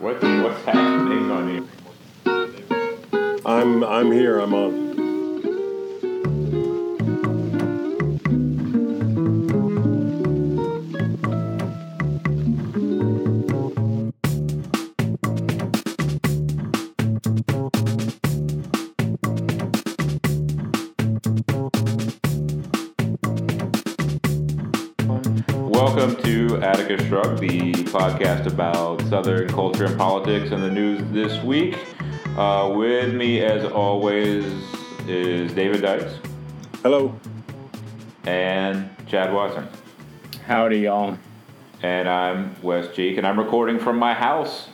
What, what's happening on here? I'm I'm here. I'm on. Welcome to Atticus Shrugged, the podcast about Southern culture and politics and the news this week. Uh, with me, as always, is David Dykes Hello. and Chad Watson. Howdy, y'all. And I'm Wes Cheek, and I'm recording from my house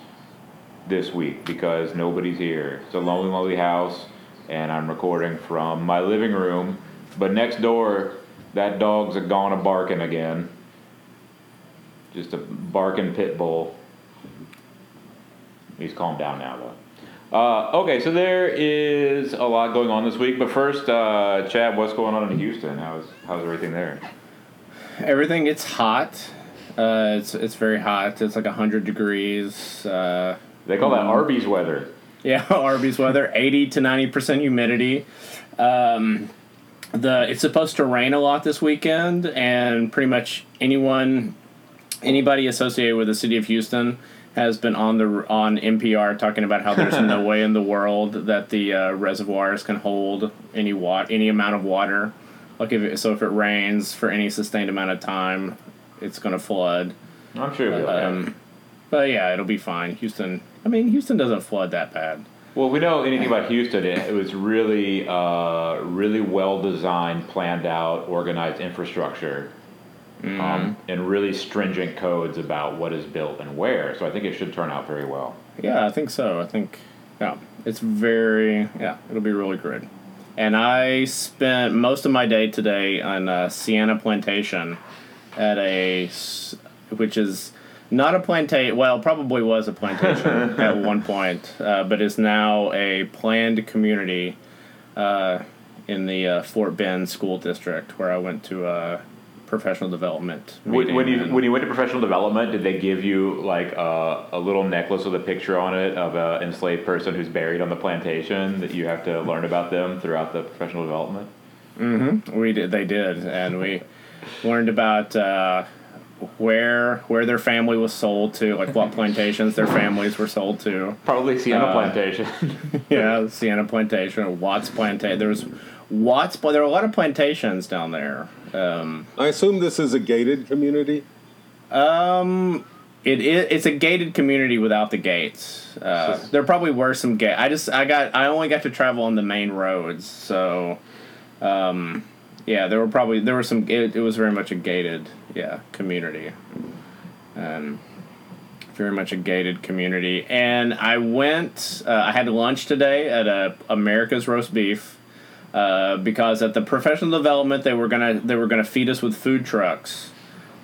this week because nobody's here. It's a lonely, lonely house, and I'm recording from my living room. But next door, that dog's a gone a barking again. Just a barking pit bull. He's calmed down now, though. Uh, okay, so there is a lot going on this week, but first, uh, Chad, what's going on in Houston? How's how's everything there? Everything gets hot. Uh, it's it's very hot. It's like hundred degrees. Uh, They call that Arby's weather. yeah, Arby's weather. Eighty to ninety percent humidity. Um, the it's supposed to rain a lot this weekend, and pretty much anyone, anybody associated with the city of Houston has been on the on NPR talking about how there's no way in the world that the uh, reservoirs can hold any wat any amount of water. Like if it, so, if it rains for any sustained amount of time, it's going to flood. I'm sure. it'll okay. Um, but yeah, it'll be fine. Houston. I mean, Houston doesn't flood that bad. Well, we know anything about Houston. It, it was really, uh, really well designed, planned out, organized infrastructure, um, and really stringent codes about what is built and where. So I think it should turn out very well. Yeah, I think so. I think yeah, it's very yeah, it'll be really great. And I spent most of my day today on uh, Sienna Plantation at a which is not a plantation. Well, probably was a plantation at one point, uh, but is now a planned community uh, in the uh, Fort Bend School District, where I went to a professional development. When, when you when you went to professional development, did they give you like a, a little necklace with a picture on it of an enslaved person who's buried on the plantation that you have to learn about them throughout the professional development? We did. They did, and we learned about uh, where where their family was sold to, like what plantations their families were sold to. Probably Sienna Uh, Plantation. Yeah, Sienna Plantation, Watts Plantation. There was Watts, but there were a lot of plantations down there. Um, I assume this is a gated community. it, it it's a gated community without the gates. Uh, there probably were some gate. I just I got I only got to travel on the main roads, so um, yeah, there were probably there were some. It, it was very much a gated yeah community. Um, very much a gated community, and I went. Uh, I had lunch today at a America's Roast Beef. Uh, because at the professional development they were gonna they were gonna feed us with food trucks,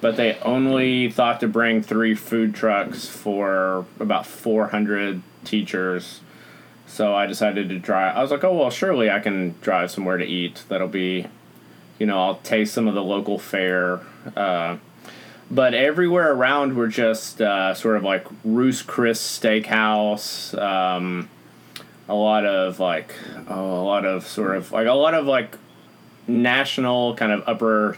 but they only thought to bring three food trucks for about 400 teachers. So I decided to drive. I was like, oh well, surely I can drive somewhere to eat. That'll be, you know, I'll taste some of the local fare. Uh, but everywhere around were just uh, sort of like Ruth's Chris Steakhouse. Um, a lot of like, oh, a lot of sort of like a lot of like national kind of upper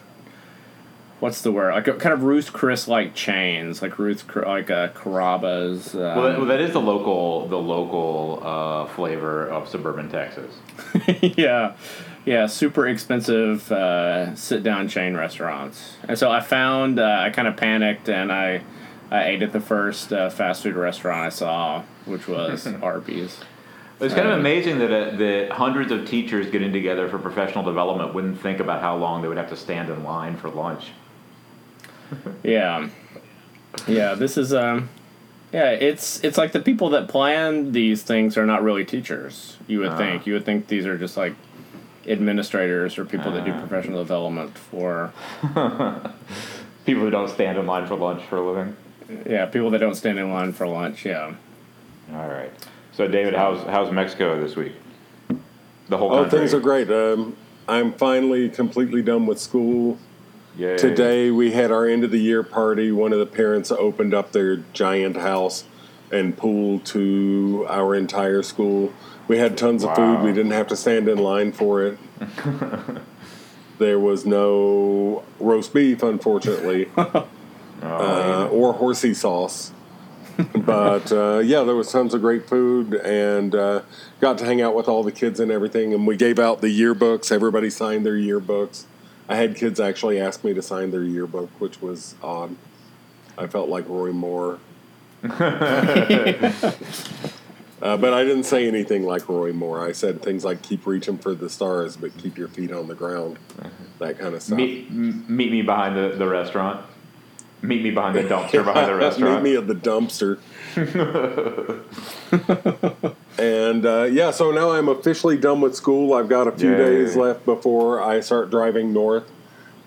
what's the word like kind of Ruth Chris like chains like Ruth like uh, Carrabba's. Um, well, that, well, that is the local the local uh, flavor of suburban Texas. yeah, yeah, super expensive uh, sit down chain restaurants. And so I found uh, I kind of panicked and I I ate at the first uh, fast food restaurant I saw, which was Arby's. It's kind of Um, amazing that uh, that hundreds of teachers getting together for professional development wouldn't think about how long they would have to stand in line for lunch. Yeah, yeah. This is um, yeah. It's it's like the people that plan these things are not really teachers. You would Ah. think. You would think these are just like administrators or people that do Ah. professional development for People who don't stand in line for lunch for a living. yeah people that don't stand in line for lunch. Yeah. All right. So, David, how's how's Mexico this week? The whole Oh, things are great. Um, I'm finally completely done with school. Yay. Today we had our end of the year party. One of the parents opened up their giant house and pool to our entire school. We had tons of food. We didn't have to stand in line for it. there was no roast beef, unfortunately, Oh, uh, or horsey sauce. but uh, yeah, there was tons of great food, and uh, got to hang out with all the kids and everything. And we gave out the yearbooks. Everybody signed their yearbooks. I had kids actually ask me to sign their yearbook, which was odd. I felt like Roy Moore. Uh, but I didn't say anything like Roy Moore. I said things like "keep reaching for the stars, but keep your feet on the ground," that kind of stuff. meet, m- meet me behind the, the restaurant. Meet me behind the dumpster behind the restaurant. Meet me at the dumpster. and uh, yeah, so now I'm officially done with school. I've got a few Yay. days left before I start driving north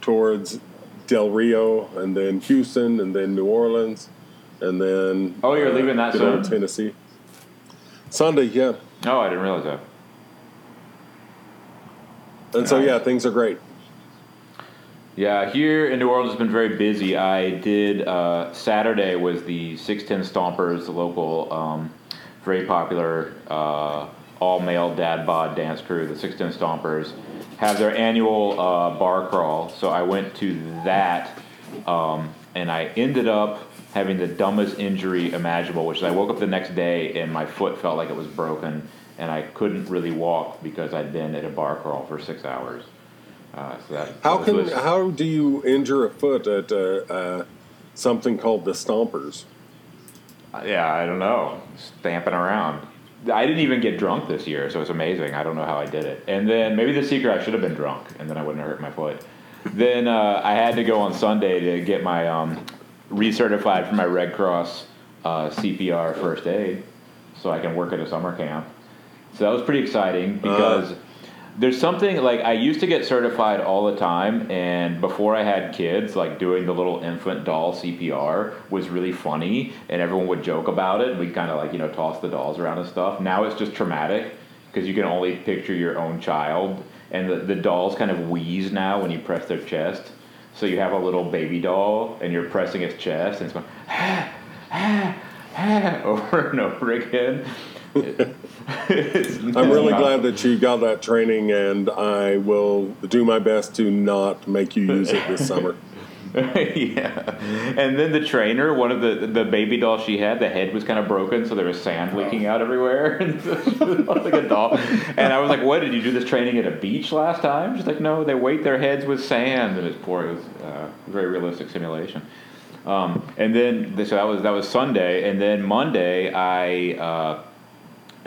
towards Del Rio, and then Houston, and then New Orleans, and then Oh, you're leaving that soon? Tennessee. Sunday, yeah. Oh, I didn't realize that. And so yeah, things are great. Yeah, here in New Orleans, it's been very busy. I did uh, Saturday was the Six Ten Stompers, the local, um, very popular uh, all male dad bod dance crew. The Six Ten Stompers have their annual uh, bar crawl, so I went to that, um, and I ended up having the dumbest injury imaginable, which is I woke up the next day and my foot felt like it was broken, and I couldn't really walk because I'd been at a bar crawl for six hours. Uh, so that How can was- how do you injure a foot at uh, uh, something called the Stompers? Yeah, I don't know. Stamping around. I didn't even get drunk this year, so it's amazing. I don't know how I did it. And then maybe the secret, I should have been drunk, and then I wouldn't have hurt my foot. then uh, I had to go on Sunday to get my um, recertified for my Red Cross uh, CPR first aid, so I can work at a summer camp. So that was pretty exciting because there's something like I used to get certified all the time, and before I had kids, like doing the little infant doll CPR was really funny, and everyone would joke about it. And we'd kind of like you know toss the dolls around and stuff. Now it's just traumatic because you can only picture your own child, and the, the dolls kind of wheeze now when you press their chest. So you have a little baby doll, and you're pressing its chest, and it's going ah, ah, ah, over and over again. I'm really not- glad that you got that training, and I will do my best to not make you use it this summer. yeah, and then the trainer, one of the the baby dolls she had, the head was kind of broken, so there was sand leaking out everywhere, and so she looked like a doll. And I was like, "What did you do this training at a beach last time?" She's like, "No, they weight their heads with sand," and it's poor. It was uh, a very realistic simulation. Um, and then so that was that was Sunday, and then Monday I. Uh,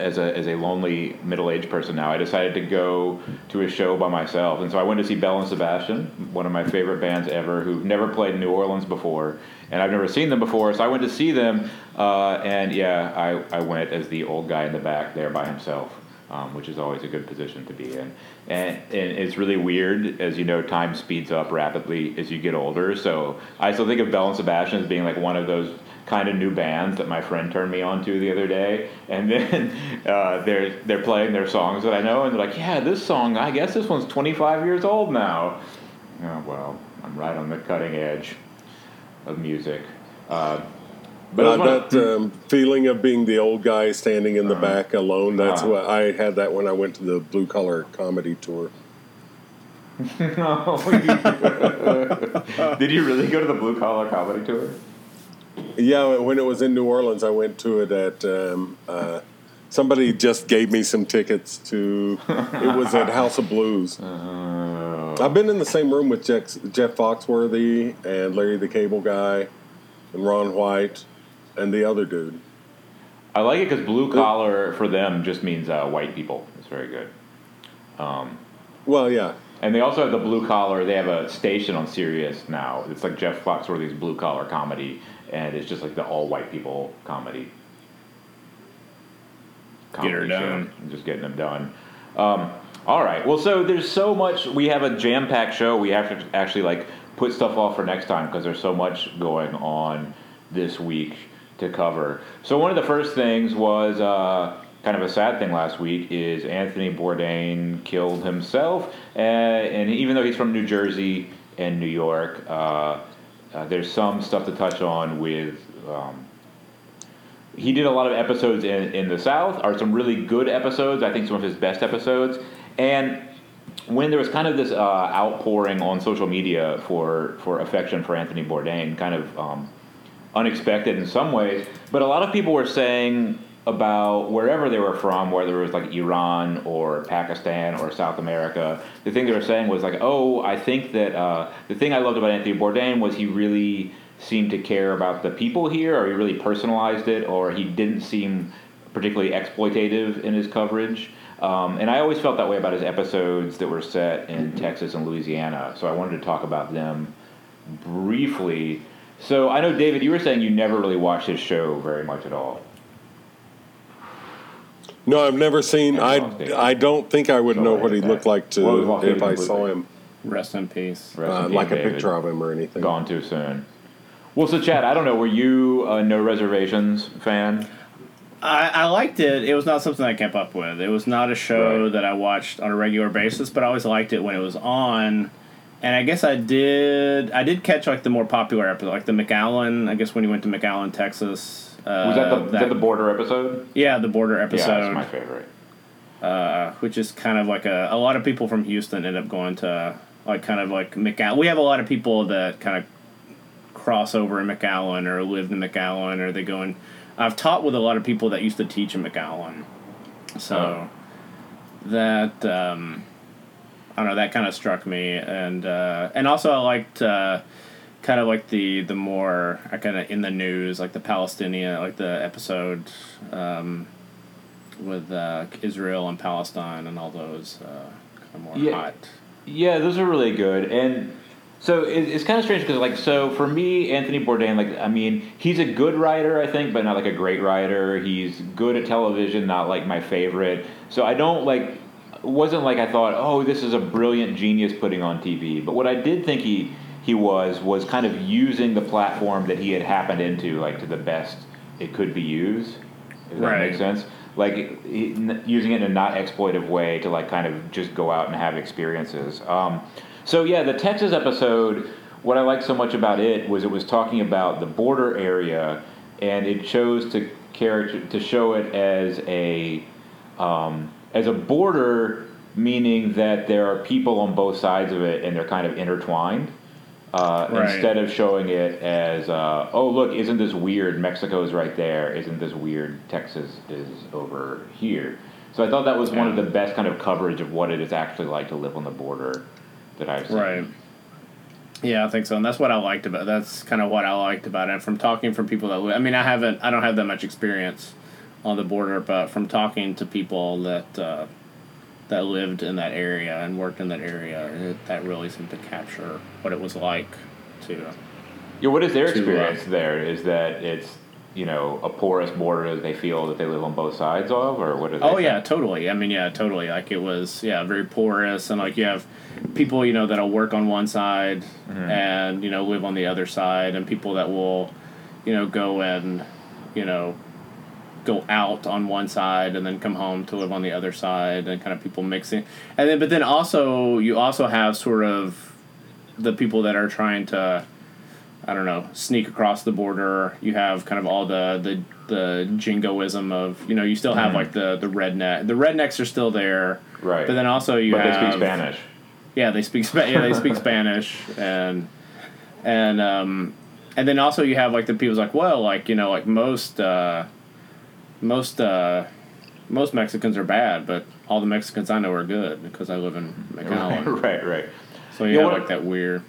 as a as a lonely middle aged person now, I decided to go to a show by myself, and so I went to see Belle and Sebastian, one of my favorite bands ever, who've never played New Orleans before, and I've never seen them before. So I went to see them, uh, and yeah, I I went as the old guy in the back there by himself. Um, which is always a good position to be in, and and it's really weird as you know time speeds up rapidly as you get older. So I still think of Belle and Sebastian as being like one of those kind of new bands that my friend turned me on to the other day, and then uh, they're they're playing their songs that I know, and they're like, "Yeah, this song, I guess this one's 25 years old now." Oh well, I'm right on the cutting edge of music. Uh, but it was But that um, feeling of being the old guy standing in the back alone, that's Uh-huh. what I had that when I went to the Blue Collar Comedy Tour. No. Did you really go to the Blue Collar Comedy Tour? Yeah, when it was in New Orleans, I went to it at. Um, uh, somebody just gave me some tickets to. It was at House of Blues. Uh, I've been in the same room with Jeff, Jeff Foxworthy and Larry the Cable Guy, and Ron White, and the other dude. I like it because blue collar for them just means uh, white people. It's very good. Well, yeah, And they also have the blue collar. They have a station on Sirius now. It's like Jeff Foxworthy's blue collar comedy, and it's just like the all white people comedy. Get her comedy show. done. I'm Just getting them done. Um, all right. Well, so there's so much. We have a jam packed show. We have to actually like put stuff off for next time because there's so much going on this week to cover. So one of the first things was uh, kind of a sad thing last week is Anthony Bourdain killed himself, uh, and even though he's from New Jersey and New York, uh, uh, there's some stuff to touch on with. Um, he did a lot of episodes in, in the South, are some really good episodes. I think some of his best episodes. And when there was kind of this uh, outpouring on social media for, for affection for Anthony Bourdain, kind of um, unexpected in some ways, but a lot of people were saying about wherever they were from, whether it was like Iran or Pakistan or South America, the thing they were saying was like, oh, I think that uh, the thing I loved about Anthony Bourdain was he really seemed to care about the people here, or he really personalized it, or he didn't seem particularly exploitative in his coverage. Um, and I always felt that way about his episodes that were set in Texas and Louisiana. So I wanted to talk about them briefly. So I know, David, you were saying you never really watched his show very much at all. No, I've never seen. I I don't think I would Don't know what he about looked like to Well, if I completely. saw him, Rest in peace. Rest uh, in like peace, a picture of him or anything. Gone too soon. Well, so Chad, I don't know. Were you a No Reservations fan? I, I liked it. It was not something I kept up with. It was not a show Right. that I watched on a regular basis, but I always liked it when it was on. And I guess I did. I did catch like the more popular episode, like the McAllen. I guess when he went to McAllen, Texas. Uh, Was that the, that the border episode? yeah the border episode. Yeah, that's my favorite. uh, which is kind of like a a lot of people from Houston end up going to like kind of like McAllen. We have a lot of people that kind of cross over in McAllen or live in McAllen or they go in. I've taught with a lot of people that used to teach in McAllen, so that um, I don't know that kind of struck me, and uh, and also I liked uh, kind of like the the more I kind of in the news like the Palestinian like the episode um, with uh, Israel and Palestine and all those uh, kind of more Yeah. hot. Yeah, those are really good. And so it, it's kind of strange because, like, so for me, Anthony Bourdain, like, I mean, he's a good writer, I think, but not like a great writer. He's good at television, not like my favorite. So I don't like. It wasn't like I thought, oh, this is a brilliant genius putting on TV. But what I did think he he was was kind of using the platform that he had happened into, like, to the best it could be used. If that Right. makes sense. Like he- using it in a not exploitive way to like kind of just go out and have experiences. Um, so yeah, the Texas episode. What I liked so much about it was it was talking about the border area, and it chose to character to show it as a um, as a border, meaning that there are people on both sides of it, and they're kind of intertwined. Uh, Right. Instead of showing it as, uh, oh look, isn't this weird? Mexico's right there. Isn't this weird? Texas is over here. So I thought that was one of the best kind of coverage of what it is actually like to live on the border that I've seen. Right. Yeah, I think so, and that's what I liked about. That's kind of what I liked about it. From talking from people that live, I mean, I haven't, I don't have that much experience on the border, but from talking to people that uh, that lived in that area and worked in that area, it, that really seemed to capture what it was like to. Yeah, what is their To, uh, experience there? Is that it's you know a porous border that they feel that they live on both sides of, or what? They Oh think? yeah, totally. I mean, yeah, totally. Like it was, yeah, very porous, and like you have people, you know, that'll work on one side and you know live on the other side, and people that will, you know, go and, you know, go out on one side and then come home to live on the other side, and kind of people mixing, and then but then also you also have sort of the people that are trying to. I don't know, sneak across the border. You have kind of all the the the jingoism of you know you still have Mhm. like the the redneck. The rednecks are still there, right. but then also you but have they speak Spanish. yeah, they speak Spa- yeah, they speak Spanish and and um and then also you have like the people's like, well, like, you know, like most uh most uh most Mexicans are bad, but all the Mexicans I know are good because I live in McAllen. right, right. so you Yeah, have like that weird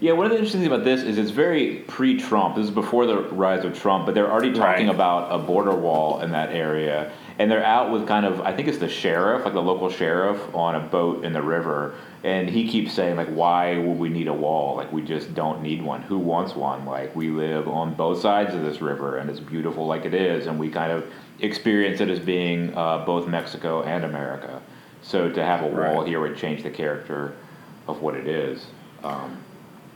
Yeah, one of the interesting things about this is it's very pre-Trump. This is before the rise of Trump, but they're already talking Right. about a border wall in that area, and they're out with kind of I think it's the sheriff, like the local sheriff, on a boat in the river, and he keeps saying like, "Why would we need a wall? Like we just don't need one. Who wants one? Like we live on both sides of this river, and it's beautiful like it is, and we kind of experience it as being uh, both Mexico and America. So to have a wall Right. here would change the character of what it is." Um,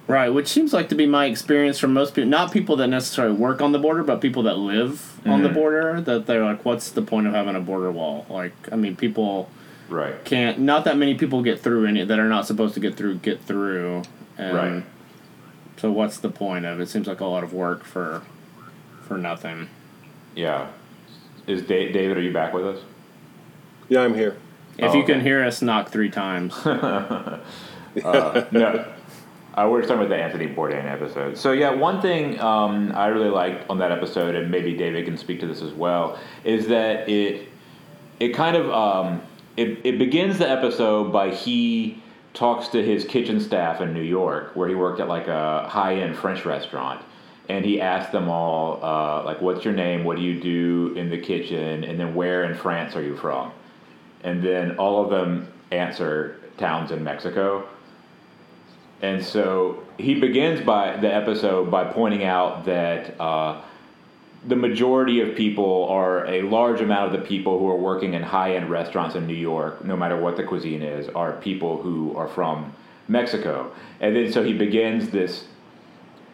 Right, which seems like to be my experience from most people, not people that necessarily work on the border, but people that live on the Mhm. border, that they're like, what's the point of having a border wall? Like, I mean, people right. can't, not that many people get through any that are not supposed to get through, get through. And Right. So what's the point of it? Seems like a lot of work for, for nothing. Yeah. Is da- David? Are you back with us? Yeah, I'm here. If Oh, you can hear us knock three times, Uh, no. Uh, we're talking about the Anthony Bourdain episode. So yeah, one thing um, I really liked on that episode, and maybe David can speak to this as well, is that it it kind of um, it it begins the episode by he talks to his kitchen staff in New York, where he worked at like a high end French restaurant, and he asked them all uh, like, "What's your name? What do you do in the kitchen? And then where in France are you from?" And then all of them answer towns in Mexico. And so he begins by the episode by pointing out that uh, the majority of people are a large amount of the people who are working in high end restaurants in New York, no matter what the cuisine is, are people who are from Mexico. And then so he begins this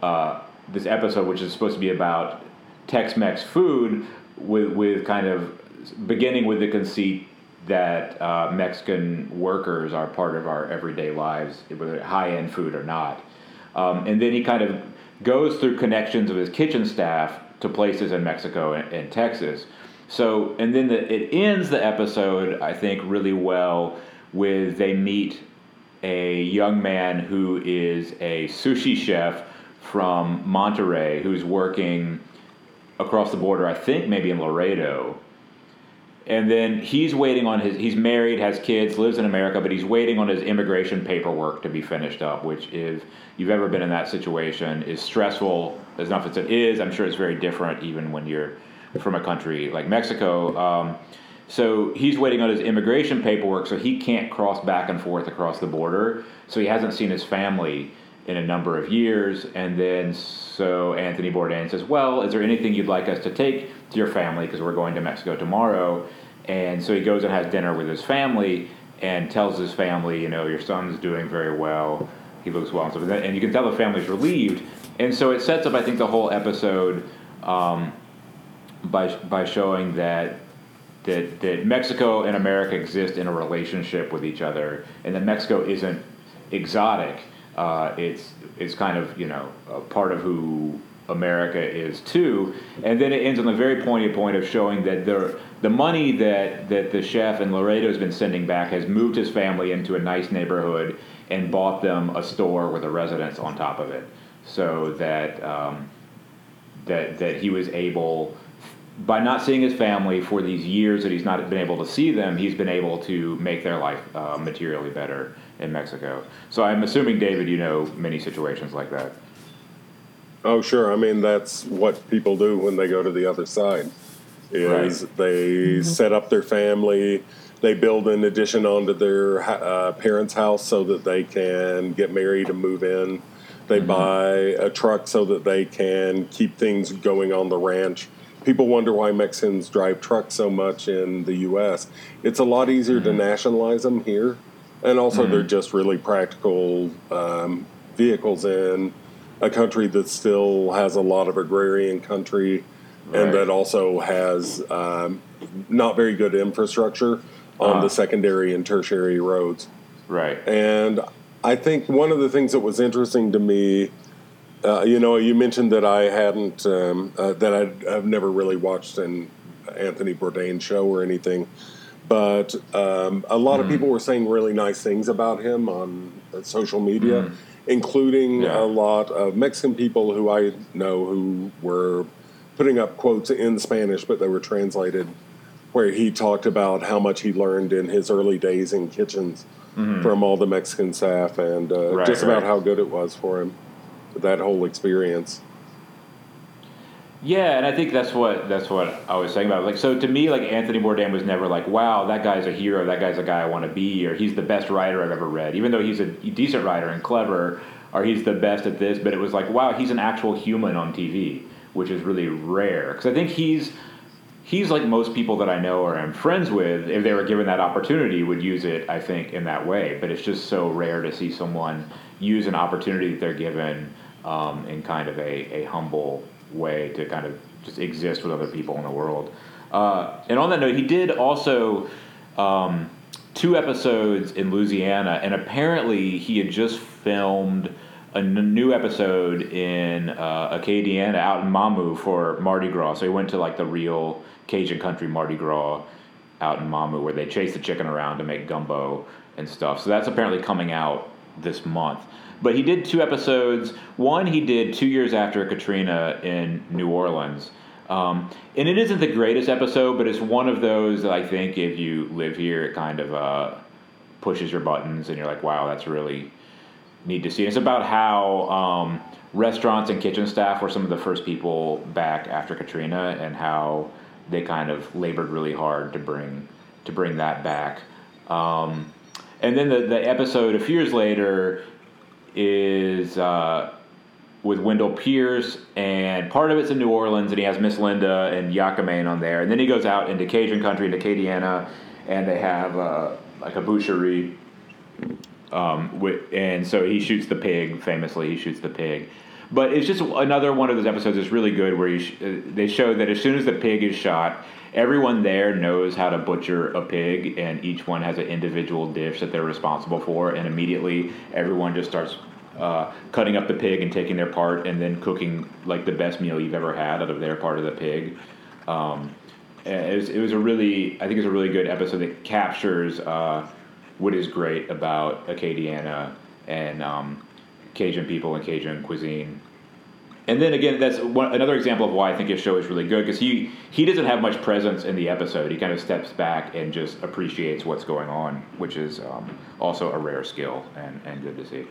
uh, this episode, which is supposed to be about Tex-Mex food, with with kind of beginning with the conceit that uh, Mexican workers are part of our everyday lives, whether high-end food or not. Um, and then he kind of goes through connections of his kitchen staff to places in Mexico and, and Texas. So, and then the, it ends the episode, I think, really well with they meet a young man who is a sushi chef from Monterrey who's working across the border, I think maybe in Laredo. And then he's waiting on his, he's married, has kids, lives in America, but he's waiting on his immigration paperwork to be finished up, which, if you've ever been in that situation, is stressful as enough as it is. I'm sure it's very different even when you're from a country like Mexico. Um, so he's waiting on his immigration paperwork, so he can't cross back and forth across the border. So he hasn't seen his family in a number of years. And then so Anthony Bourdain says, "Well, is there anything you'd like us to take to your family because we're going to Mexico tomorrow?" And so he goes and has dinner with his family and tells his family, you know, your son's doing very well. He looks well and stuff. And you can tell the family's relieved. And so it sets up, I think, the whole episode um, by by showing that that that Mexico and America exist in a relationship with each other, and that Mexico isn't exotic. Uh, it's it's kind of you know part of who America is too. And then it ends on a very poignant point of showing that the the money that that the chef in Laredo has been sending back has moved his family into a nice neighborhood and bought them a store with a residence on top of it, so that um, that that he was able by not seeing his family for these years that he's not been able to see them, he's been able to make their life uh, materially better in Mexico. So I'm assuming, David, you know many situations like that. Oh, sure. I mean, that's what people do when they go to the other side. Is Right. they mm-hmm. set up their family, they build an addition onto their uh, parents' house so that they can get married and move in. They mm-hmm. buy a truck so that they can keep things going on the ranch. People wonder why Mexicans drive trucks so much in the U.S. It's a lot easier to mm-hmm. nationalize them here, and also they're just really practical um, vehicles in a country that still has a lot of agrarian country and that also has um, not very good infrastructure on Uh-huh. the secondary and tertiary roads. Right. And I think one of the things that was interesting to me, uh, you know, you mentioned that I hadn't, um, uh, that I'd, I've never really watched an Anthony Bourdain show or anything, but um, a lot of people were saying really nice things about him on uh, social media, including Yeah. a lot of Mexican people who I know who were putting up quotes in Spanish, but they were translated where he talked about how much he learned in his early days in kitchens from all the Mexican staff and uh. Right, just about right. how good it was for him, that whole experience. Yeah, and I think that's what that's what I was saying about. it. Like, so to me, like Anthony Bourdain was never like, "Wow, that guy's a hero. That guy's a guy I want to be," or "He's the best writer I've ever read." Even though he's a decent writer and clever, or he's the best at this. But it was like, "Wow, he's an actual human on TV," which is really rare. Because I think he's he's like most people that I know or am friends with. If they were given that opportunity, would use it. I think in that way. But it's just so rare to see someone use an opportunity that they're given um, in kind of a, a humble way to kind of just exist with other people in the world. Uh, and on that note, he did also um, two episodes in Louisiana, and apparently he had just filmed a n- new episode in uh, Acadiana out in Mamou for Mardi Gras. So he went to like the real Cajun country Mardi Gras out in Mamou where they chase the chicken around to make gumbo and stuff. So that's apparently coming out this month. But he did two episodes. One he did two years after Katrina in New Orleans. Um, and it isn't the greatest episode, but it's one of those that I think if you live here, it kind of uh, pushes your buttons and you're like, wow, that's really neat to see. It's about how um, restaurants and kitchen staff were some of the first people back after Katrina and how they kind of labored really hard to bring to bring that back. Um, and then the, the episode a few years later is uh, with Wendell Pierce, and part of it's in New Orleans, and he has Miss Linda and Yakamein on there, and then he goes out into Cajun country, into Acadiana, and they have uh, like a boucherie, um, and so he shoots the pig. Famously, he shoots the pig. But it's just another one of those episodes that's really good where sh- uh, they show that as soon as the pig is shot, everyone there knows how to butcher a pig, and each one has an individual dish that they're responsible for, and immediately everyone just starts uh, cutting up the pig and taking their part, and then cooking like the best meal you've ever had out of their part of the pig. Um, it was, it was a really, I think it's a really good episode that captures uh, what is great about Acadiana and um, Cajun people and Cajun cuisine. And then again, that's one, another example of why I think his show is really good because he he doesn't have much presence in the episode. He kind of steps back and just appreciates what's going on, which is um, also a rare skill and, and good to see.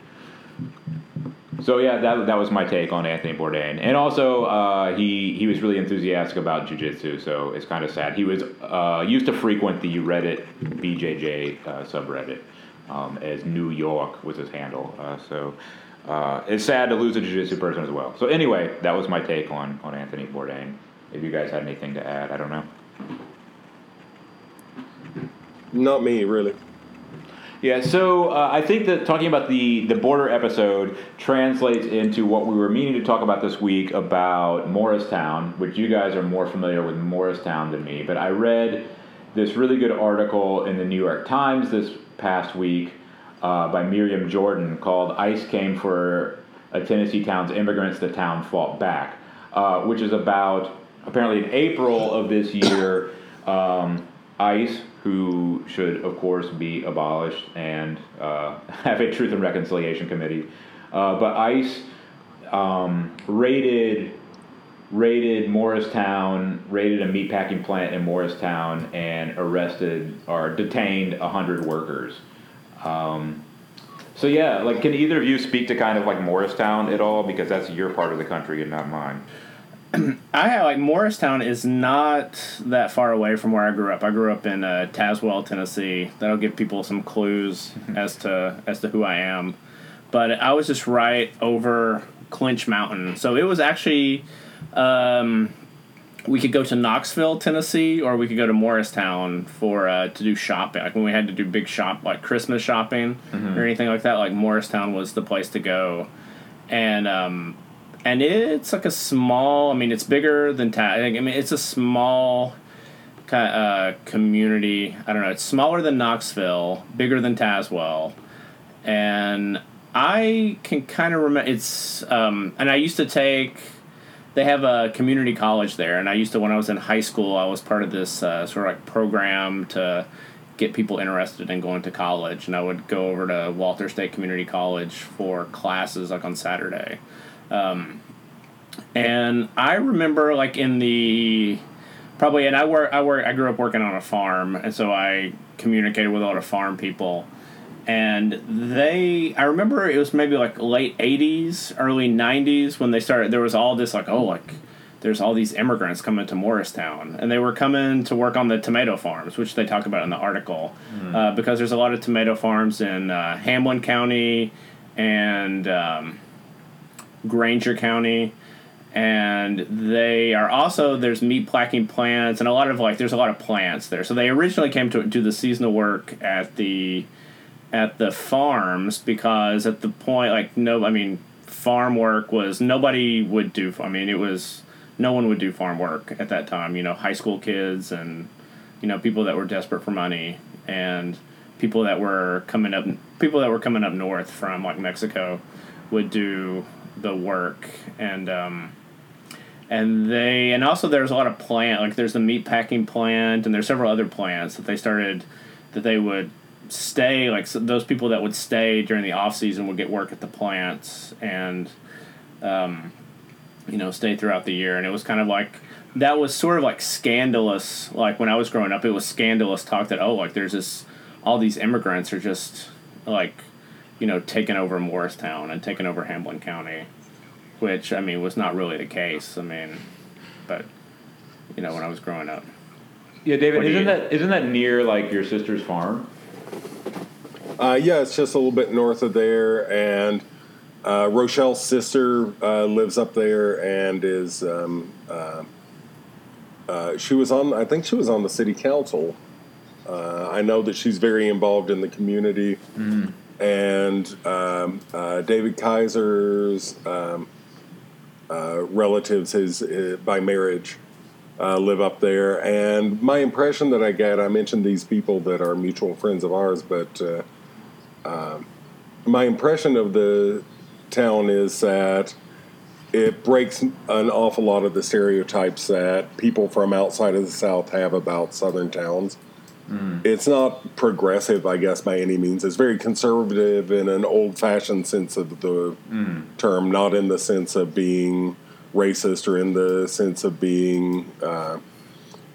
So yeah, that, that was my take on Anthony Bourdain, and also uh, he he was really enthusiastic about jujitsu. So it's kind of sad. He was uh, used to frequent the Reddit BJJ uh, subreddit um, as New York was his handle. Uh, so uh, it's sad to lose a jujitsu person as well. So anyway, that was my take on on Anthony Bourdain. If you guys had anything to add, I don't know. Not me, really. Yeah, so uh, I think that talking about the the border episode translates into what we were meaning to talk about this week about Morristown, which you guys are more familiar with Morristown than me. But I read this really good article in the New York Times this past week uh, by Miriam Jordan called "ICE Came for a Tennessee Town's Immigrants. The Town Fought Back," uh, which is about apparently in April of this year. Um, ICE, who should, of course, be abolished and uh, have a Truth and Reconciliation Committee. Uh, but ICE um, raided raided Morristown, raided a meatpacking plant in Morristown, and arrested or detained hundred workers. Um, so yeah, like, can either of you speak to kind of like Morristown at all? Because that's your part of the country and not mine. I have like Morristown is not that far away from where I grew up. I grew up in uh, Tazewell, Tennessee. That'll give people some clues as to as to who I am. But I was just right over Clinch Mountain, so it was actually um, we could go to Knoxville, Tennessee, or we could go to Morristown for uh, to do shopping. Like when we had to do big shop like Christmas shopping or anything like that. Like Morristown was the place to go, and um, and it's like a small. I mean, it's bigger than Ta- I mean, it's a small kind of, uh, community. I don't know. It's smaller than Knoxville, bigger than Tazewell, and I can kind of remember. It's um, and I used to take. They have a community college there, and I used to when I was in high school. I was part of this uh, sort of like program to get people interested in going to college, and I would go over to Walters State Community College for classes like on Saturday. Um, and I remember like in the probably and I work I work I grew up working on a farm and so I communicated with a lot of farm people and they I remember it was maybe like late 80s early 90s when they started there was all this like oh like there's all these immigrants coming to Morristown. And they were coming to work on the tomato farms which they talk about in the article uh, because there's a lot of tomato farms in uh, Hamblen County and um, Grainger County, and they are also there's meat packing plants and a lot of like there's a lot of plants there. So they originally came to do the seasonal work at the at the farms because at the point like no I mean farm work was nobody would do I mean it was no one would do farm work at that time you know high school kids and you know people that were desperate for money and people that were coming up people that were coming up north from like Mexico would do the work and um, and they and also there's a lot of plant like there's the meat packing plant and there's several other plants that they started that they would stay like so those people that would stay during the off season would get work at the plants and um, you know stay throughout the year. And it was kind of like that was sort of like scandalous like when i was growing up it was scandalous talk that oh like there's this all these immigrants are just like you know taking over morristown and taking over hamblen county which i mean was not really the case. I mean but you know when i was growing up. Yeah, David, isn't you- that isn't that near like your sister's farm? Uh, yeah, it's just a little bit north of there, and uh, Rochelle's sister uh, lives up there and is. Um, uh, uh, she was on. I think she was on the city council. Uh, I know that she's very involved in the community, and um, uh, David Kaiser's um, uh, relatives, his uh, by marriage, uh, live up there. And my impression that I get, I mentioned these people that are mutual friends of ours, but uh, um, my impression of the town is that it breaks an awful lot of the stereotypes that people from outside of the South have about Southern towns. It's not progressive, I guess, by any means. It's very conservative in an old fashioned sense of the term, not in the sense of being racist or in the sense of being uh,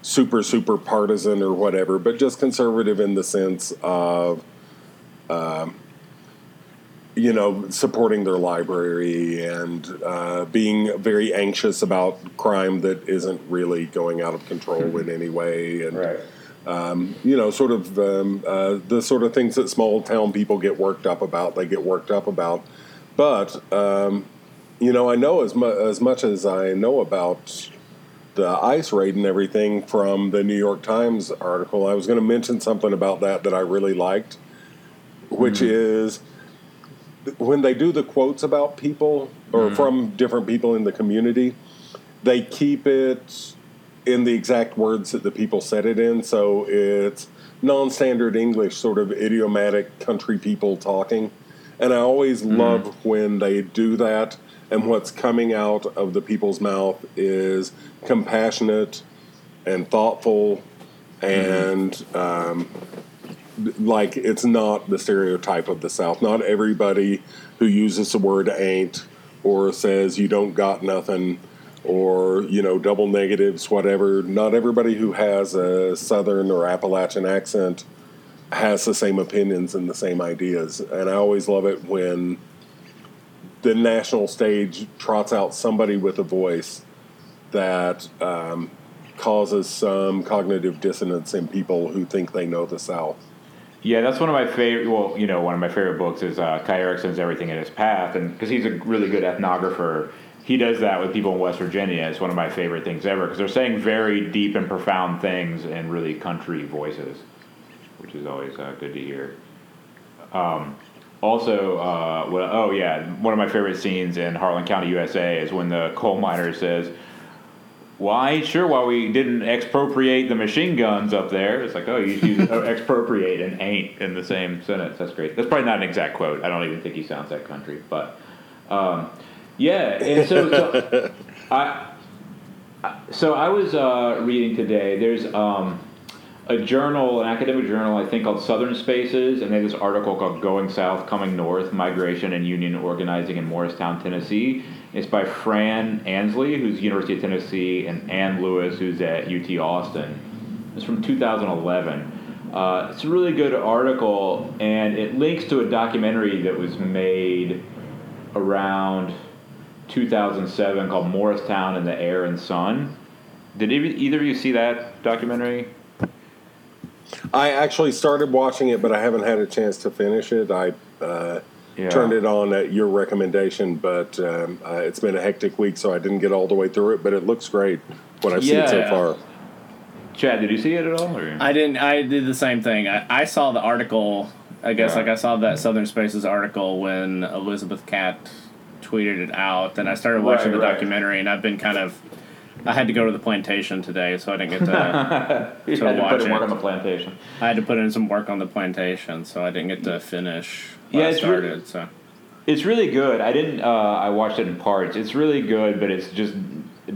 super, super partisan or whatever, but just conservative in the sense of you know, supporting their library and uh, being very anxious about crime that isn't really going out of control in any way, and you know, sort of um, uh, the sort of things that small town people get worked up about. They get worked up about, but um, you know, I know as mu- as much as I know about the ice raid and everything from the New York Times article. I was going to mention something about that that I really liked, which mm-hmm. is when they do the quotes about people or mm-hmm. from different people in the community, they keep it in the exact words that the people said it in. So it's non standard English, sort of idiomatic country people talking. And I always mm-hmm. love when they do that. And what's coming out of the people's mouth is compassionate and thoughtful and um, like it's not the stereotype of the South. Not everybody who uses the word ain't or says you don't got nothing or you know double negatives whatever. Not everybody who has a southern or appalachian accent has the same opinions and the same ideas. And i always love it when the national stage trots out somebody with a voice that um, causes some cognitive dissonance in people who think they know the south Yeah, that's one of my favorite. Well, you know, one of my favorite books is uh, Kai Erikson's Everything in His Path, and because he's a really good ethnographer, he does that with people in West Virginia. It's one of my favorite things ever because they're saying very deep and profound things in really country voices, which is always uh, good to hear. Um, also, uh, well, oh yeah, one of my favorite scenes in Harlan County, USA, is when the coal miner says. Ain't sure why we didn't expropriate the machine guns up there. It's like, oh, you use expropriate and ain't in the same sentence. That's great. That's probably not an exact quote. I don't even think he sounds that country. But um, yeah, and so, so I, I- so I was uh, reading today. There's um, a journal, an academic journal, I think called Southern Spaces, and they have this article called "Going South, Coming North: Migration and Union Organizing in Morristown, Tennessee." It's by Fran Ansley, who's University of Tennessee, and Anne Lewis, who's at UT Austin. It's from 2011. Uh, it's a really good article, and it links to a documentary that was made around 2007 called Morristown in the Air and Sun. Did either of you see that documentary? I actually started watching it, but I haven't had a chance to finish it. I uh, Yeah. turned it on at your recommendation, but um, uh, it's been a hectic week, so I didn't get all the way through it. But it looks great what I've seen so far. Chad, did you see it at all? Or? I didn't. I did the same thing. I, I saw the article. I guess Yeah. like I saw that Southern Spaces article when Elizabeth Catte tweeted it out, and I started watching Right, the right. documentary, and I've been kind of. I had to go to the plantation today, so I didn't get to. you to had to watch put in work it. on the plantation. I had to put in some work on the plantation, so I didn't get to finish. Yeah, it's started. so It's really good. I didn't. Uh, I watched it in parts. It's really good, but it's just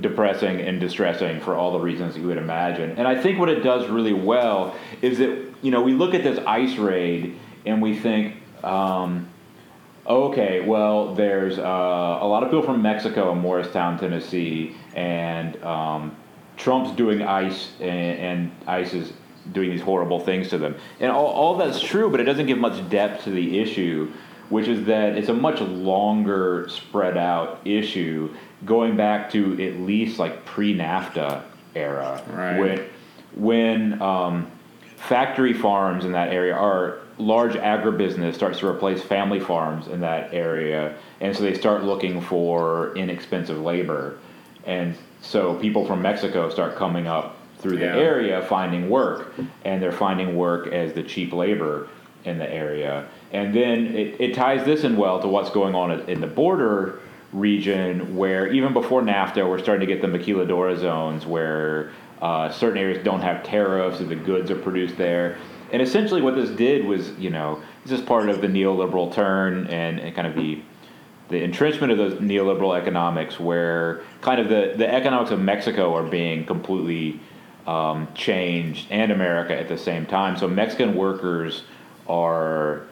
depressing and distressing for all the reasons you would imagine. And I think what it does really well is that you know we look at this ice raid and we think. Um, Okay, well, there's uh, a lot of people from Mexico in Morristown, Tennessee, and um, Trump's doing ICE, and, and, ICE is doing these horrible things to them. And all, all that's true, but it doesn't give much depth to the issue, which is that it's a much longer, spread out issue going back to at least like pre NAFTA era. Right. When, when um, factory farms in that area are large agribusiness starts to replace family farms in that area, and so they start looking for inexpensive labor, and so people from Mexico start coming up through the Yeah. area finding work, and they're finding work as the cheap labor in the area, and then it, it ties this in well to what's going on in the border region, where even before NAFTA, we're starting to get the maquiladora zones where uh, certain areas don't have tariffs, and the goods are produced there. And essentially, what this did was, you know, this is part of the neoliberal turn and, and kind of the the entrenchment of those neoliberal economics, where kind of the, the economics of Mexico are being completely um, changed, and America at the same time. So Mexican workers are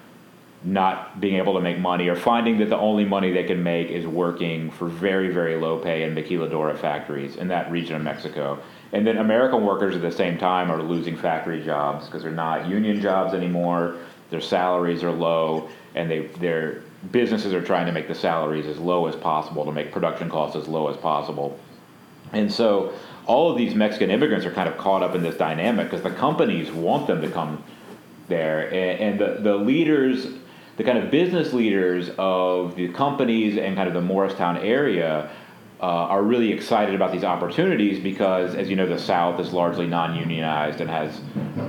not being able to make money or finding that the only money they can make is working for very, very low pay in maquiladora factories in that region of Mexico. And then American workers at the same time are losing factory jobs because they're not union jobs anymore. Their salaries are low, and they their businesses are trying to make the salaries as low as possible to make production costs as low as possible. And so all of these Mexican immigrants are kind of caught up in this dynamic because the companies want them to come there, and, and the the leaders, the kind of business leaders of the companies and kind of the Morristown area. Uh, are really excited about these opportunities because, as you know, the South is largely non-unionized and has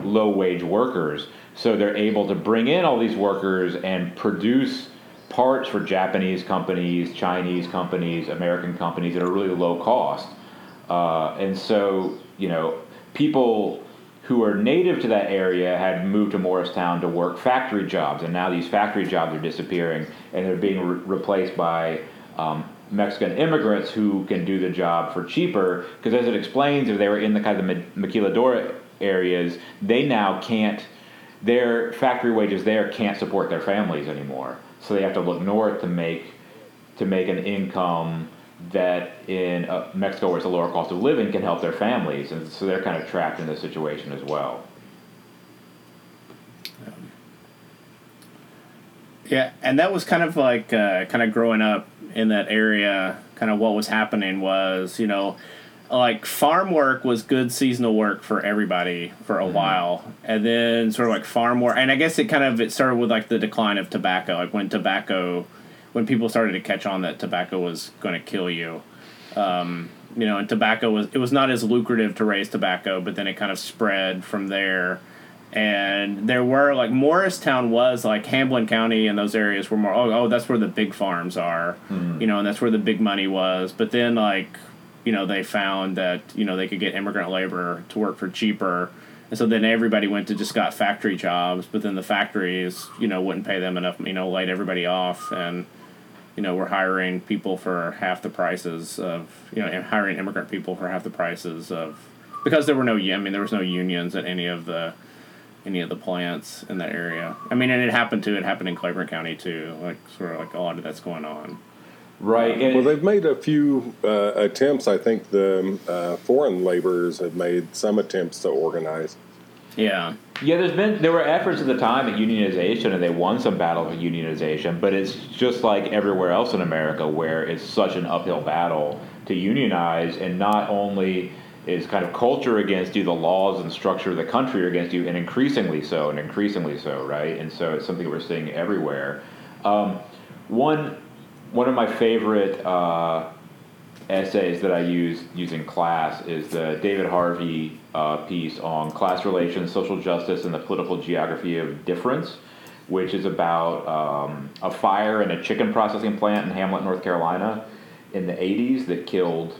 low-wage workers. So they're able to bring in all these workers and produce parts for Japanese companies, Chinese companies, American companies at a really low cost. Uh, and so, you know, people who are native to that area had moved to Morristown to work factory jobs, and now these factory jobs are disappearing and they're being re- replaced by um, Mexican immigrants who can do the job for cheaper. Because as it explains, if they were in the kind of the Ma- maquiladora areas, they now can't. Their factory wages there can't support their families anymore, so they have to look north to make to make an income that in uh, Mexico, where it's a lower cost of living, can help their families, and so they're kind of trapped in this situation as well. Yeah, and that was kind of like uh, kind of growing up in that area. Kind of what was happening was, you know, like farm work was good seasonal work for everybody for a while, and then sort of like farm work, and I guess it kind of it started with like the decline of tobacco, like when tobacco, when people started to catch on that tobacco was going to kill you. Um, you know, and tobacco was it was not as lucrative to raise tobacco, but then it kind of spread from there. And there were like Morristown was like Hamblen County and those areas were more oh, oh that's where the big farms are you know and that's where the big money was. But then like you know they found that you know they could get immigrant labor to work for cheaper. And so then everybody went to just got factory jobs but then the factories you know wouldn't pay them enough you know laid everybody off. And you know we're hiring people for half the prices of you know hiring immigrant people for half the prices of because there were no I mean there was no unions at any of the any of the plants in that area. I mean, and it happened too. It happened in Claiborne County too. Like sort of like a lot of that's going on. Right. And Well, they've made a few uh, attempts. I think the uh, foreign laborers have made some attempts to organize. Yeah, Yeah, there's been there were efforts at the time at unionization, and they won some battles for unionization. But it's just like everywhere else in America, where it's such an uphill battle to unionize, and not only is kind of culture against you, the laws and structure of the country are against you, and increasingly so, and increasingly so, right? And so it's something we're seeing everywhere. Um, one one of my favorite uh, essays that I use using class is the David Harvey uh, piece on class relations, social justice, and the political geography of difference, which is about um, a fire in a chicken processing plant in Hamlet, North Carolina, in the 80s that killed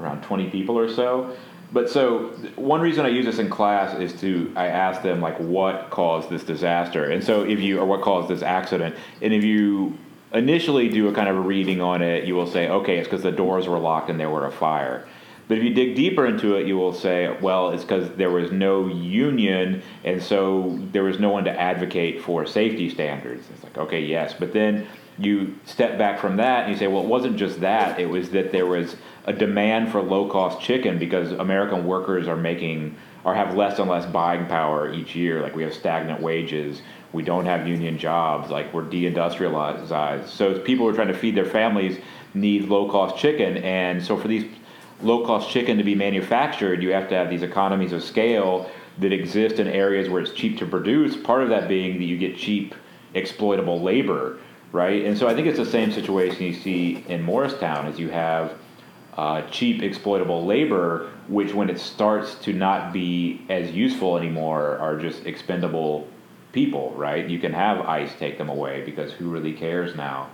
around 20 people or so. But so one reason I use this in class is to I ask them like what caused this disaster, and so if you or what caused this accident, and if you initially do a kind of a reading on it, you will say, okay, it's because the doors were locked and there were a fire. But if you dig deeper into it, you will say, well, it's because there was no union, and so there was no one to advocate for safety standards. It's like, okay, yes. But then you step back from that and you say, well, it wasn't just that, it was that there was a demand for low cost chicken because American workers are making or have less and less buying power each year. Like we have stagnant wages, we don't have union jobs, like we're deindustrialized. So people who are trying to feed their families need low cost chicken, and so for these low cost chicken to be manufactured, you have to have these economies of scale that exist in areas where it's cheap to produce. Part of that being that you get cheap exploitable labor, right? And so I think it's the same situation you see in Morristown, as you have uh, cheap exploitable labor, which when it starts to not be as useful anymore, are just expendable people, right? You can have ICE take them away because who really cares now?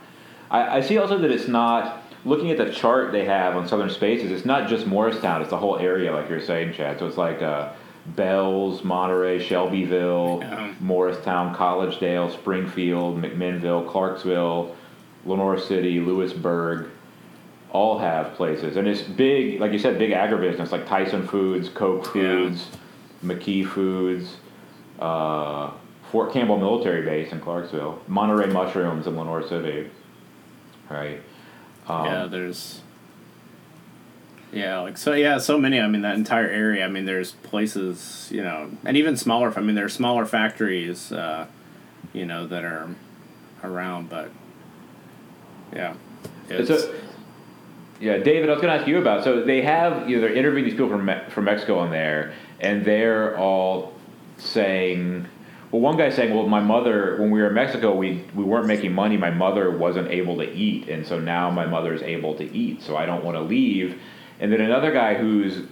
I, I see also that it's not looking at the chart they have on Southern Spaces. It's not just Morristown; it's the whole area, like you're saying, Chad. So it's like uh, Bells, Monterey, Shelbyville, yeah. Morristown, Collegedale, Springfield, McMinnville, Clarksville, Lenoir City, Lewisburg all have places, and it's big. Like you said, big agribusiness like Tyson Foods, Koch Foods, yeah. McKee Foods, uh, Fort Campbell Military Base in Clarksville, Monterey Mushrooms in Lenoir City. Right. Um, yeah, there's. Yeah, like so. Yeah, so many. I mean, that entire area. I mean, there's places, you know, and even smaller. I mean, there's smaller factories, uh, you know, that are around. But yeah, it's, it's a, yeah, David, I was going to ask you about. So they have, you know, they're interviewing these people from from Mexico on there, and they're all saying, well, one guy's saying, well, my mother, when we were in Mexico, we we weren't making money. My mother wasn't able to eat, and so now my mother is able to eat. So I don't want to leave. And then another guy who's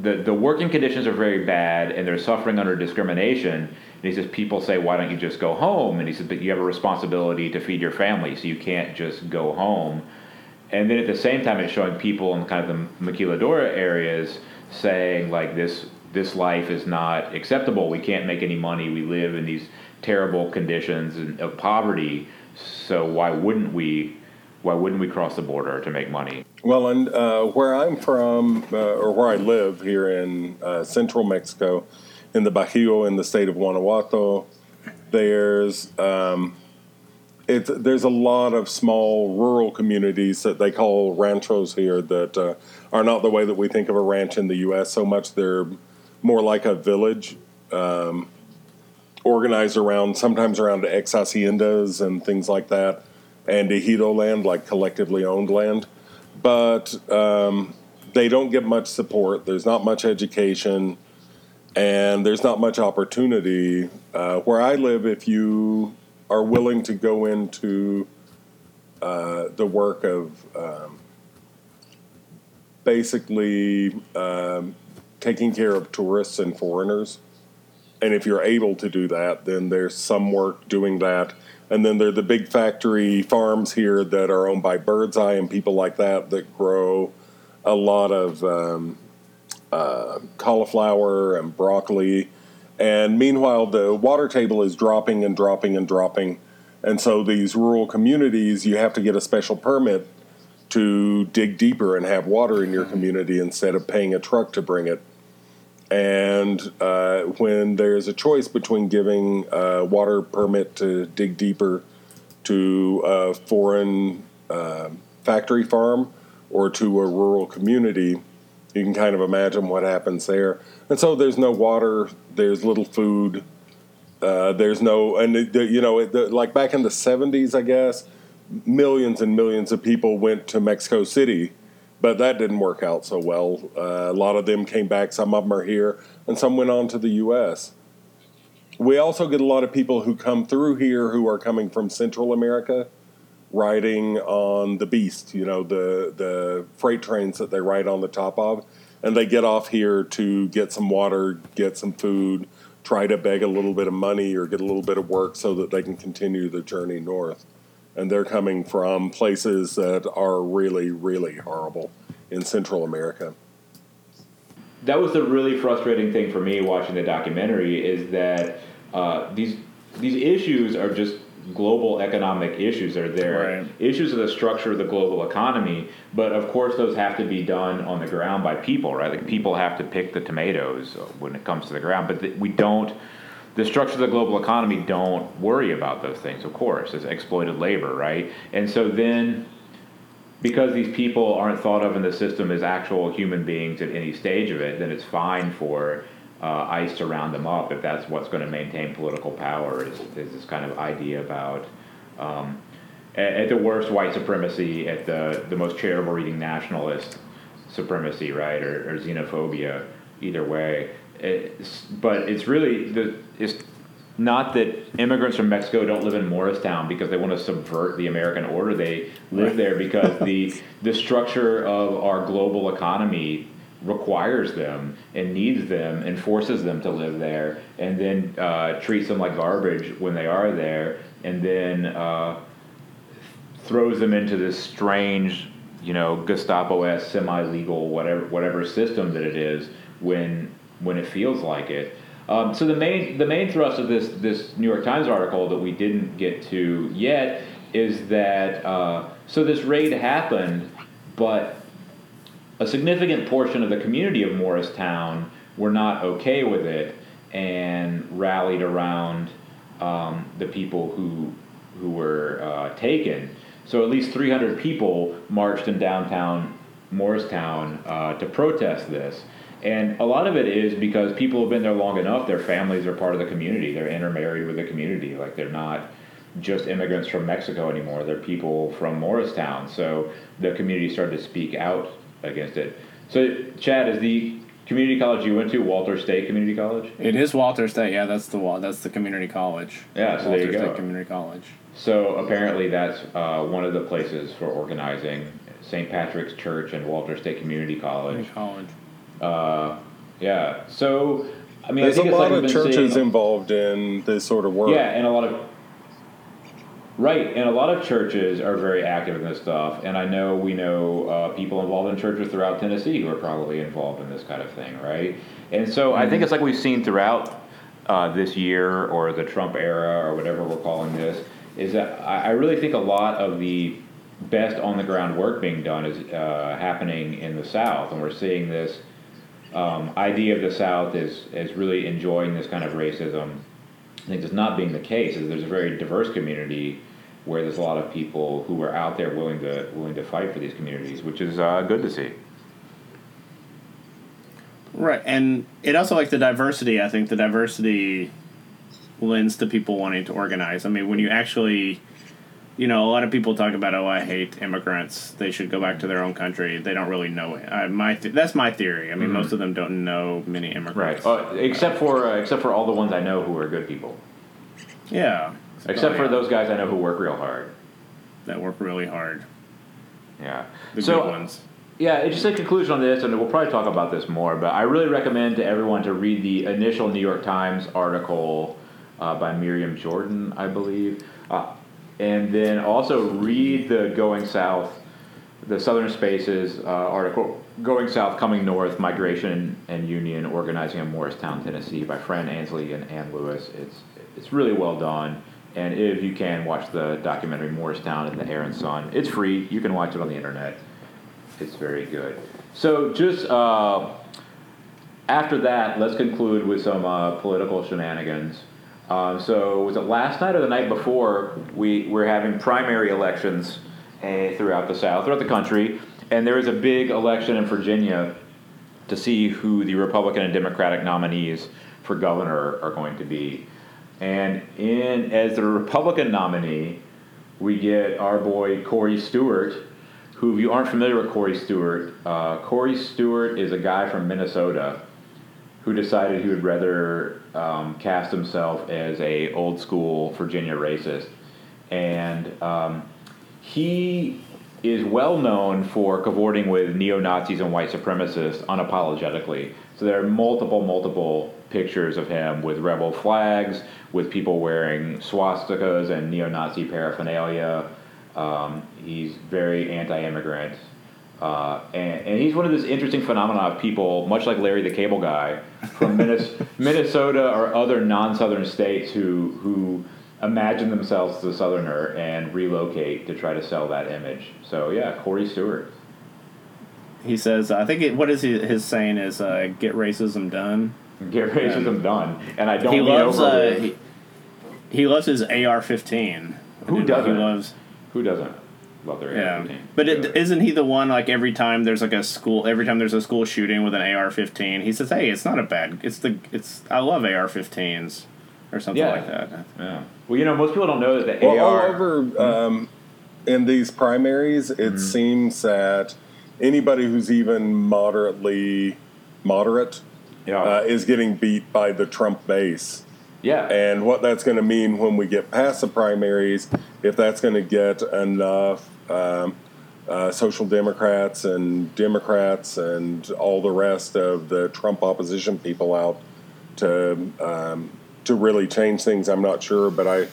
the the working conditions are very bad, and they're suffering under discrimination. And he says, people say, why don't you just go home? And he says, but you have a responsibility to feed your family, so you can't just go home and then at the same time, it's showing people in kind of the maquiladora areas saying like this this life is not acceptable. We can't make any money. We live in these terrible conditions of poverty. So why wouldn't we? Why wouldn't we cross the border to make money? Well, and uh, where I'm from, uh, or where I live here in uh, central Mexico, in the Bajío in the state of Guanajuato, there's um, it's, there's a lot of small rural communities that they call ranchos here that uh, are not the way that we think of a ranch in the U.S. so much. They're more like a village, um, organized around sometimes around ex haciendas and things like that, and ejido land, like collectively owned land. But um, they don't get much support. There's not much education, and there's not much opportunity. Uh, where I live, if you are willing to go into uh, the work of um, basically um, taking care of tourists and foreigners. And if you're able to do that, then there's some work doing that. And then there are the big factory farms here that are owned by Birdseye and people like that that grow a lot of um, uh, cauliflower and broccoli and meanwhile, the water table is dropping and dropping and dropping. And so these rural communities, you have to get a special permit to dig deeper and have water in your community instead of paying a truck to bring it. And uh, when there's a choice between giving a water permit to dig deeper to a foreign uh, factory farm or to a rural community, you can kind of imagine what happens there. And so there's no water, there's little food, uh, there's no, and the, you know, the, like back in the 70s, I guess, millions and millions of people went to Mexico City, but that didn't work out so well. Uh, a lot of them came back, some of them are here, and some went on to the U.S. We also get a lot of people who come through here who are coming from Central America riding on the beast, you know, the the freight trains that they ride on the top of, and they get off here to get some water, get some food, try to beg a little bit of money or get a little bit of work so that they can continue the journey north. And they're coming from places that are really, really horrible in Central America. That was the really frustrating thing for me watching the documentary is that uh, these these issues are just global economic issues that are there, Right. issues of the structure of the global economy. But of course, those have to be done on the ground by people, right? Like people have to pick the tomatoes when it comes to the ground, but th- we don't. The structure of the global economy don't worry about those things, of course. It's exploited labor, right? And so then because these people aren't thought of in the system as actual human beings at any stage of it, then it's fine for uh, ICE to round them up if that's what's going to maintain political power. Is, is this kind of idea about, um, at, at the worst, white supremacy, at the the most charitable reading, nationalist supremacy, right, or, or xenophobia. Either way, it's, but it's really the it's not that immigrants from Mexico don't live in Morristown because they want to subvert the American order. They live Right. there because the the structure of our global economy requires them and needs them and forces them to live there, and then uh, treats them like garbage when they are there, and then uh, throws them into this strange, you know, Gestapo-esque, semi-legal, whatever whatever system that it is when when it feels like it. Um, so the main the main thrust of this this New York Times article that we didn't get to yet is that uh, so this raid happened, but a significant portion of the community of Morristown were not okay with it and rallied around um, the people who who were uh, taken. So at least 300 people marched in downtown Morristown uh, to protest this. And a lot of it is because people have been there long enough, their families are part of the community, they're intermarried with the community. Like they're not just immigrants from Mexico anymore, they're people from Morristown. So the community started to speak out against it. So, Chad, is the community college you went to Walters State Community College? It is Walters State. Yeah, that's the that's the community college. Yeah, so there Walter you go. Community College. So apparently that's uh, one of the places for organizing. St. Patrick's Church and Walters State Community College. Community college. Uh, yeah. So I mean, There's I a think it's lot like of churches involved in this sort of work. Yeah, and a lot of right, and a lot of churches are very active in this stuff. And I know we know uh, people involved in churches throughout Tennessee who are probably involved in this kind of thing, right? And so I think it's like we've seen throughout uh, this year or the Trump era or whatever we're calling this, is that I, I really think a lot of the best on the ground work being done is uh, happening in the South, and we're seeing this um, idea of the South is is really enjoying this kind of racism. I think it's not being the case. Is there's a very diverse community where there's a lot of people who are out there willing to willing to fight for these communities, which is uh, good to see. Right, and it also like the diversity. I think the diversity lends to people wanting to organize. I mean, when you actually, you know, a lot of people talk about, oh, I hate immigrants. They should go back to their own country. They don't really know it. I, my th- that's my theory. I mean, Mm-hmm. most of them don't know many immigrants. Uh, except for uh, except for all the ones I know who are good people. Yeah. Except Oh, for those guys I know who work real hard. that work really hard. Yeah. The so good ones. Yeah, it's just a conclusion on this, and we'll probably talk about this more. But I really recommend to everyone to read the initial New York Times article uh, by Miriam Jordan, I believe, uh, and then also read the Going South, the Southern Spaces uh, article, Going South, Coming North: Migration and Union Organizing in Morristown, Tennessee, by Fran Ansley and Anne Lewis. It's it's really well done. And if you can watch the documentary Morristown and the Air and Sun, it's free. You can watch it on the internet. It's very good. So just uh, after that, let's conclude with some uh, political shenanigans. Um, so was it last night or the night before? We we're having primary elections uh, throughout the South, throughout the country, and there is a big election in Virginia to see who the Republican and Democratic nominees for governor are going to be. And in as the Republican nominee, we get our boy Corey Stewart, who, if you aren't familiar with Corey Stewart, uh, Corey Stewart is a guy from Minnesota who decided he would rather um, cast himself as a old school Virginia racist, and um, he is well known for cavorting with neo Nazis and white supremacists unapologetically. So there are multiple, multiple pictures of him with rebel flags, with people wearing swastikas and neo Nazi paraphernalia. Um, he's very anti immigrant. Uh, and, and he's one of those interesting phenomena of people, much like Larry the Cable Guy, from Minnes- Minnesota or other non-southern states who who imagine themselves as a Southerner and relocate to try to sell that image. So yeah, Corey Stewart. He says, I think it, what is he, his saying is uh, get racism done. Get racism done, and I don't He loves over uh, he, he loves his AR-15. Who doesn't? loves Who doesn't love their yeah. AR-15? But it, isn't he the one like every time there's like a school every time there's a school shooting with an AR-15 he says, "Hey, it's not a bad. It's the it's I love AR-15s or something Yeah. like that." yeah. Well, you know, most people don't know that the Well, all AR. over um, in these primaries, it Mm-hmm. seems that anybody who's even moderately moderate yeah. uh, is getting beat by the Trump base. yeah. And what that's going to mean when we get past the primaries, if that's going to get enough um, uh, social democrats and Democrats and all the rest of the Trump opposition people out to um, to really change things, I'm not sure, but I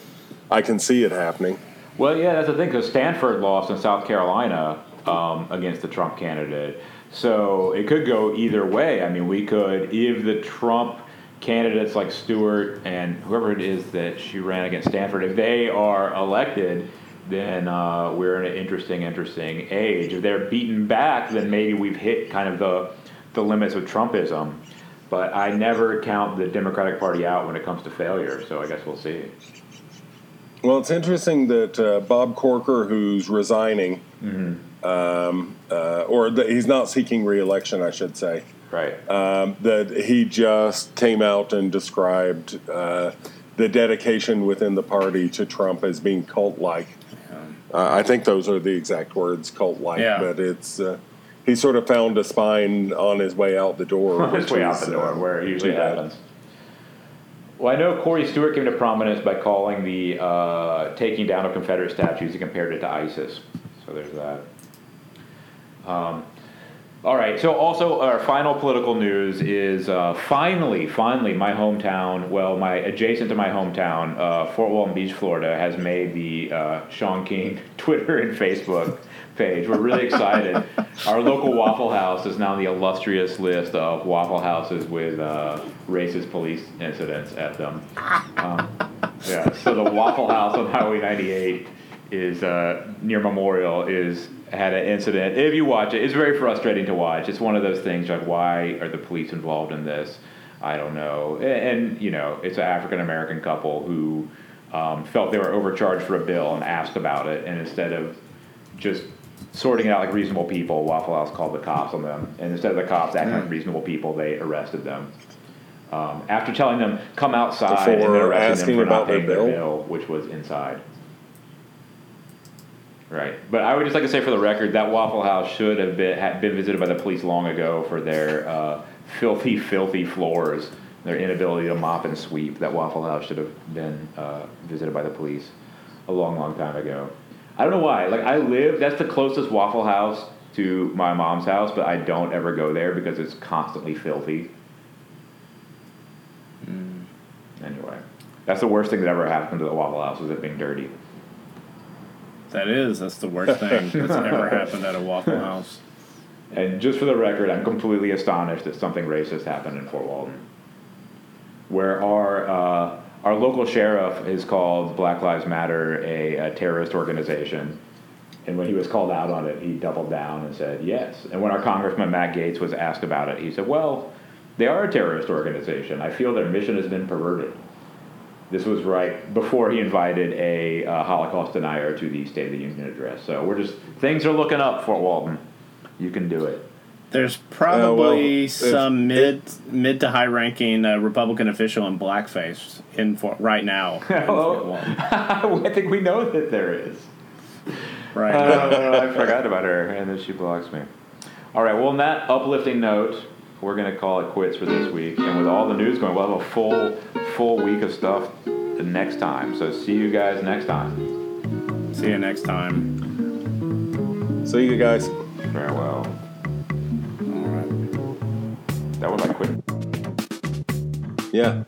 I can see it happening. Well, yeah, that's the thing because Sanford lost in South Carolina um, against the Trump candidate, so it could go either way. I mean, we could if the Trump candidates like Stewart and whoever it is that she ran against Sanford, if they are elected, then uh, we're in an interesting, interesting age. If they're beaten back, then maybe we've hit kind of the the limits of Trumpism. But I never count the Democratic Party out when it comes to failure, so I guess we'll see. Well, it's interesting that uh, Bob Corker, who's resigning, um, uh, or that he's not seeking reelection, I should say, Right. um, that he just came out and described uh, the dedication within the party to Trump as being cult-like. Uh, I think those are the exact words, cult-like. Yeah. But it's uh, he sort of found a spine on his way out the door. on his way out the door, uh, where it usually happens. Well, I know Corey Stewart came to prominence by calling the uh, taking down of Confederate statues. He compared it to ISIS. So there's that. Um, all right. So also our final political news is uh, finally, finally, my hometown. Well, my adjacent to my hometown, uh, Fort Walton Beach, Florida, has made the uh, Shaun King Twitter and Facebook page. We're really excited. Our local Waffle House is now on the illustrious list of Waffle Houses with uh, racist police incidents at them. Um, yeah. So the Waffle House on Highway 98 is uh, near Memorial is had an incident. If you watch it, it's very frustrating to watch. It's one of those things like why are the police involved in this? I don't know. And, and you know, it's an African American couple who um, felt they were overcharged for a bill and asked about it, and instead of just sorting it out like reasonable people, Waffle House called the cops on them, and instead of the cops acting like reasonable people, they arrested them. Um, after telling them come outside and then arresting them for not their paying their bill? bill, which was inside. Right, but I would just like to say for the record that Waffle House should have been had been visited by the police long ago for their uh, filthy, filthy floors, their inability to mop and sweep. That Waffle House should have been uh, visited by the police a long, long time ago. I don't know why. Like I live, that's the closest Waffle House to my mom's house, but I don't ever go there because it's constantly filthy. Anyway, that's the worst thing that ever happened to the Waffle House was it being dirty. That is that's the worst thing that's ever happened at a Waffle House. And just for the record, I'm completely astonished that something racist happened in Fort Walton, where our uh, our local sheriff is called Black Lives Matter a, a terrorist organization. And when he was called out on it, he doubled down and said yes. And when our Congressman Matt Gaetz was asked about it, he said, "Well, they are a terrorist organization. I feel their mission has been perverted." This was right before he invited a uh, Holocaust denier to the State of the Union address. So we're just things are looking up, Fort Walton. You can do it. There's probably if- some mid mid to high ranking uh, Republican official in blackface in Fort, right now. in Hello? I think we know that there is. Right. Uh, I forgot about her, and then she blocks me. All right. Well, on that uplifting note, we're gonna call it quits for this week. And with all the news going, we'll have a full full week of stuff the next time. So see you guys next time. See you next time. See you guys. Farewell. All right. That was my quit. Yeah.